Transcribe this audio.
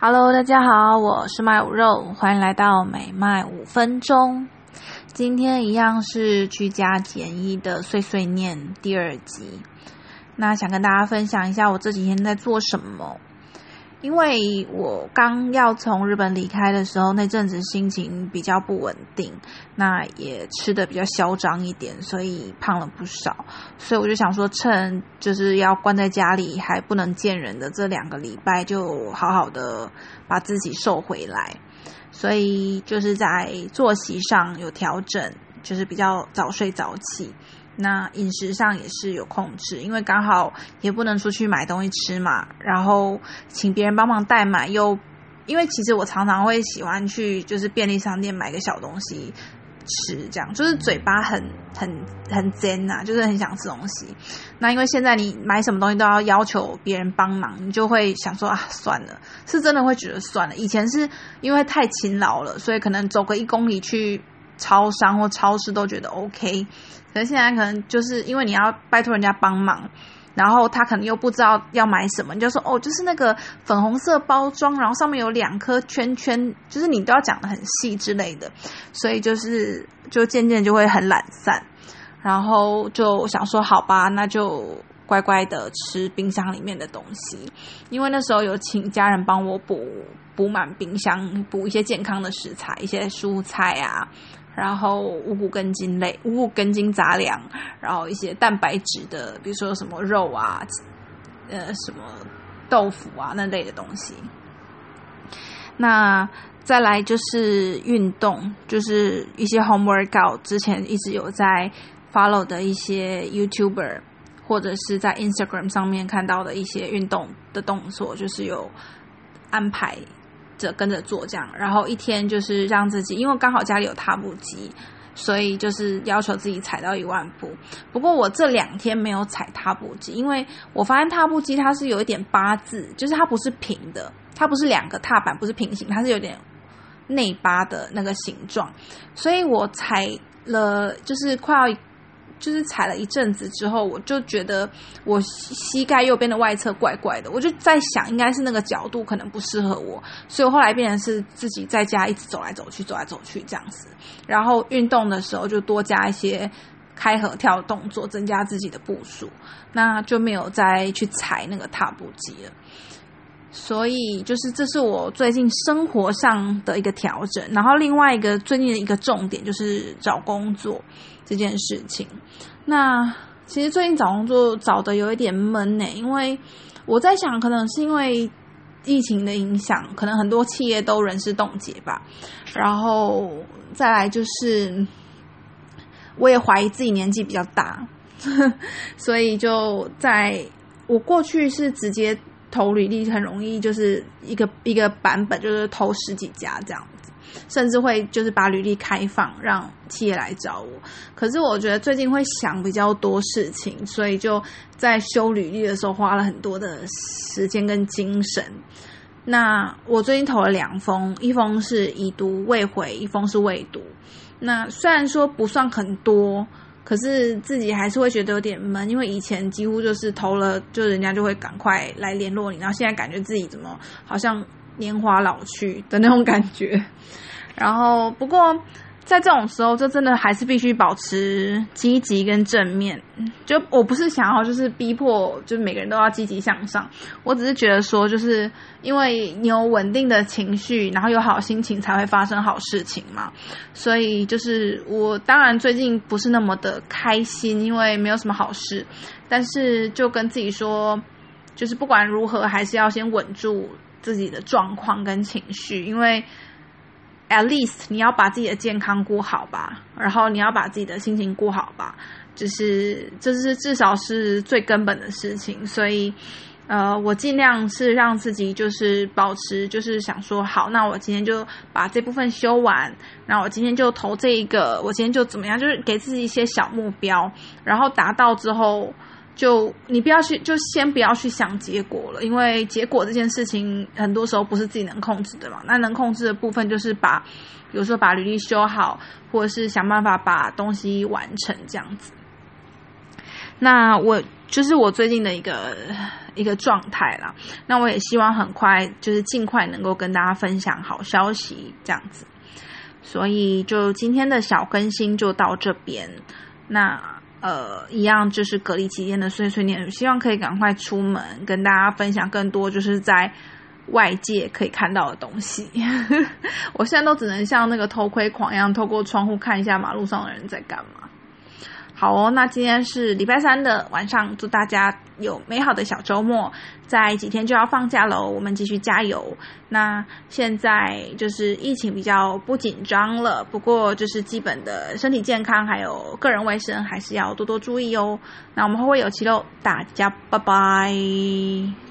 Hello，大家好，我是卖五肉，欢迎来到每卖五分钟。今天一样是居家简易的碎碎念第二集。那想跟大家分享一下我这几天在做什么。因为我刚要从日本离开的时候，那阵子心情比较不稳定，那也吃的比较嚣张一点，所以胖了不少。所以我就想说，趁就是要关在家里还不能见人的这两个礼拜，就好好的把自己瘦回来。所以就是在作息上有调整，就是比较早睡早起。那饮食上也是有控制，因为刚好也不能出去买东西吃嘛，然后请别人帮忙代买，又因为其实我常常会喜欢去就是便利商店买个小东西吃，这样就是嘴巴很很很尖呐，就是很想吃东西。那因为现在你买什么东西都要要求别人帮忙，你就会想说啊，算了，是真的会觉得算了。以前是因为太勤劳了，所以可能走个一公里去。超商或超市都觉得 OK，可是现在可能就是因为你要拜托人家帮忙，然后他可能又不知道要买什么，你就说哦，就是那个粉红色包装，然后上面有两颗圈圈，就是你都要讲的很细之类的，所以就是就渐渐就会很懒散，然后就想说好吧，那就乖乖的吃冰箱里面的东西，因为那时候有请家人帮我补补满冰箱，补一些健康的食材，一些蔬菜啊。然后五谷根茎类、五谷根茎杂粮，然后一些蛋白质的，比如说什么肉啊，呃，什么豆腐啊那类的东西。那再来就是运动，就是一些 home workout，之前一直有在 follow 的一些 YouTuber，或者是在 Instagram 上面看到的一些运动的动作，就是有安排。着跟着做这样，然后一天就是让自己，因为刚好家里有踏步机，所以就是要求自己踩到一万步。不过我这两天没有踩踏步机，因为我发现踏步机它是有一点八字，就是它不是平的，它不是两个踏板不是平行，它是有点内八的那个形状，所以我踩了就是快要。就是踩了一阵子之后，我就觉得我膝盖右边的外侧怪怪的，我就在想，应该是那个角度可能不适合我，所以我后来变成是自己在家一直走来走去，走来走去这样子。然后运动的时候就多加一些开合跳动作，增加自己的步数，那就没有再去踩那个踏步机了。所以就是这是我最近生活上的一个调整。然后另外一个最近的一个重点就是找工作。这件事情，那其实最近找工作找的有一点闷呢，因为我在想，可能是因为疫情的影响，可能很多企业都人事冻结吧。然后再来就是，我也怀疑自己年纪比较大，所以就在我过去是直接投履历，很容易就是一个一个版本就是投十几家这样子。甚至会就是把履历开放，让企业来找我。可是我觉得最近会想比较多事情，所以就在修履历的时候花了很多的时间跟精神。那我最近投了两封，一封是已读未回，一封是未读。那虽然说不算很多，可是自己还是会觉得有点闷，因为以前几乎就是投了，就人家就会赶快来联络你，然后现在感觉自己怎么好像。年华老去的那种感觉，然后不过在这种时候，就真的还是必须保持积极跟正面。就我不是想要就是逼迫，就是每个人都要积极向上。我只是觉得说，就是因为你有稳定的情绪，然后有好心情，才会发生好事情嘛。所以就是我当然最近不是那么的开心，因为没有什么好事。但是就跟自己说，就是不管如何，还是要先稳住。自己的状况跟情绪，因为 at least 你要把自己的健康顾好吧，然后你要把自己的心情顾好吧，就是这是至少是最根本的事情。所以，呃，我尽量是让自己就是保持，就是想说，好，那我今天就把这部分修完，那我今天就投这一个，我今天就怎么样，就是给自己一些小目标，然后达到之后。就你不要去，就先不要去想结果了，因为结果这件事情很多时候不是自己能控制的嘛。那能控制的部分就是把，比如说把履历修好，或者是想办法把东西完成这样子。那我就是我最近的一个一个状态啦。那我也希望很快，就是尽快能够跟大家分享好消息，这样子。所以就今天的小更新就到这边。那呃，一样就是隔离期间的碎碎念，希望可以赶快出门，跟大家分享更多，就是在外界可以看到的东西。我现在都只能像那个偷窥狂一样，透过窗户看一下马路上的人在干嘛。好哦，那今天是礼拜三的晚上，祝大家有美好的小周末。在几天就要放假喽，我们继续加油。那现在就是疫情比较不紧张了，不过就是基本的身体健康还有个人卫生还是要多多注意哦。那我们后会有期喽，大家拜拜。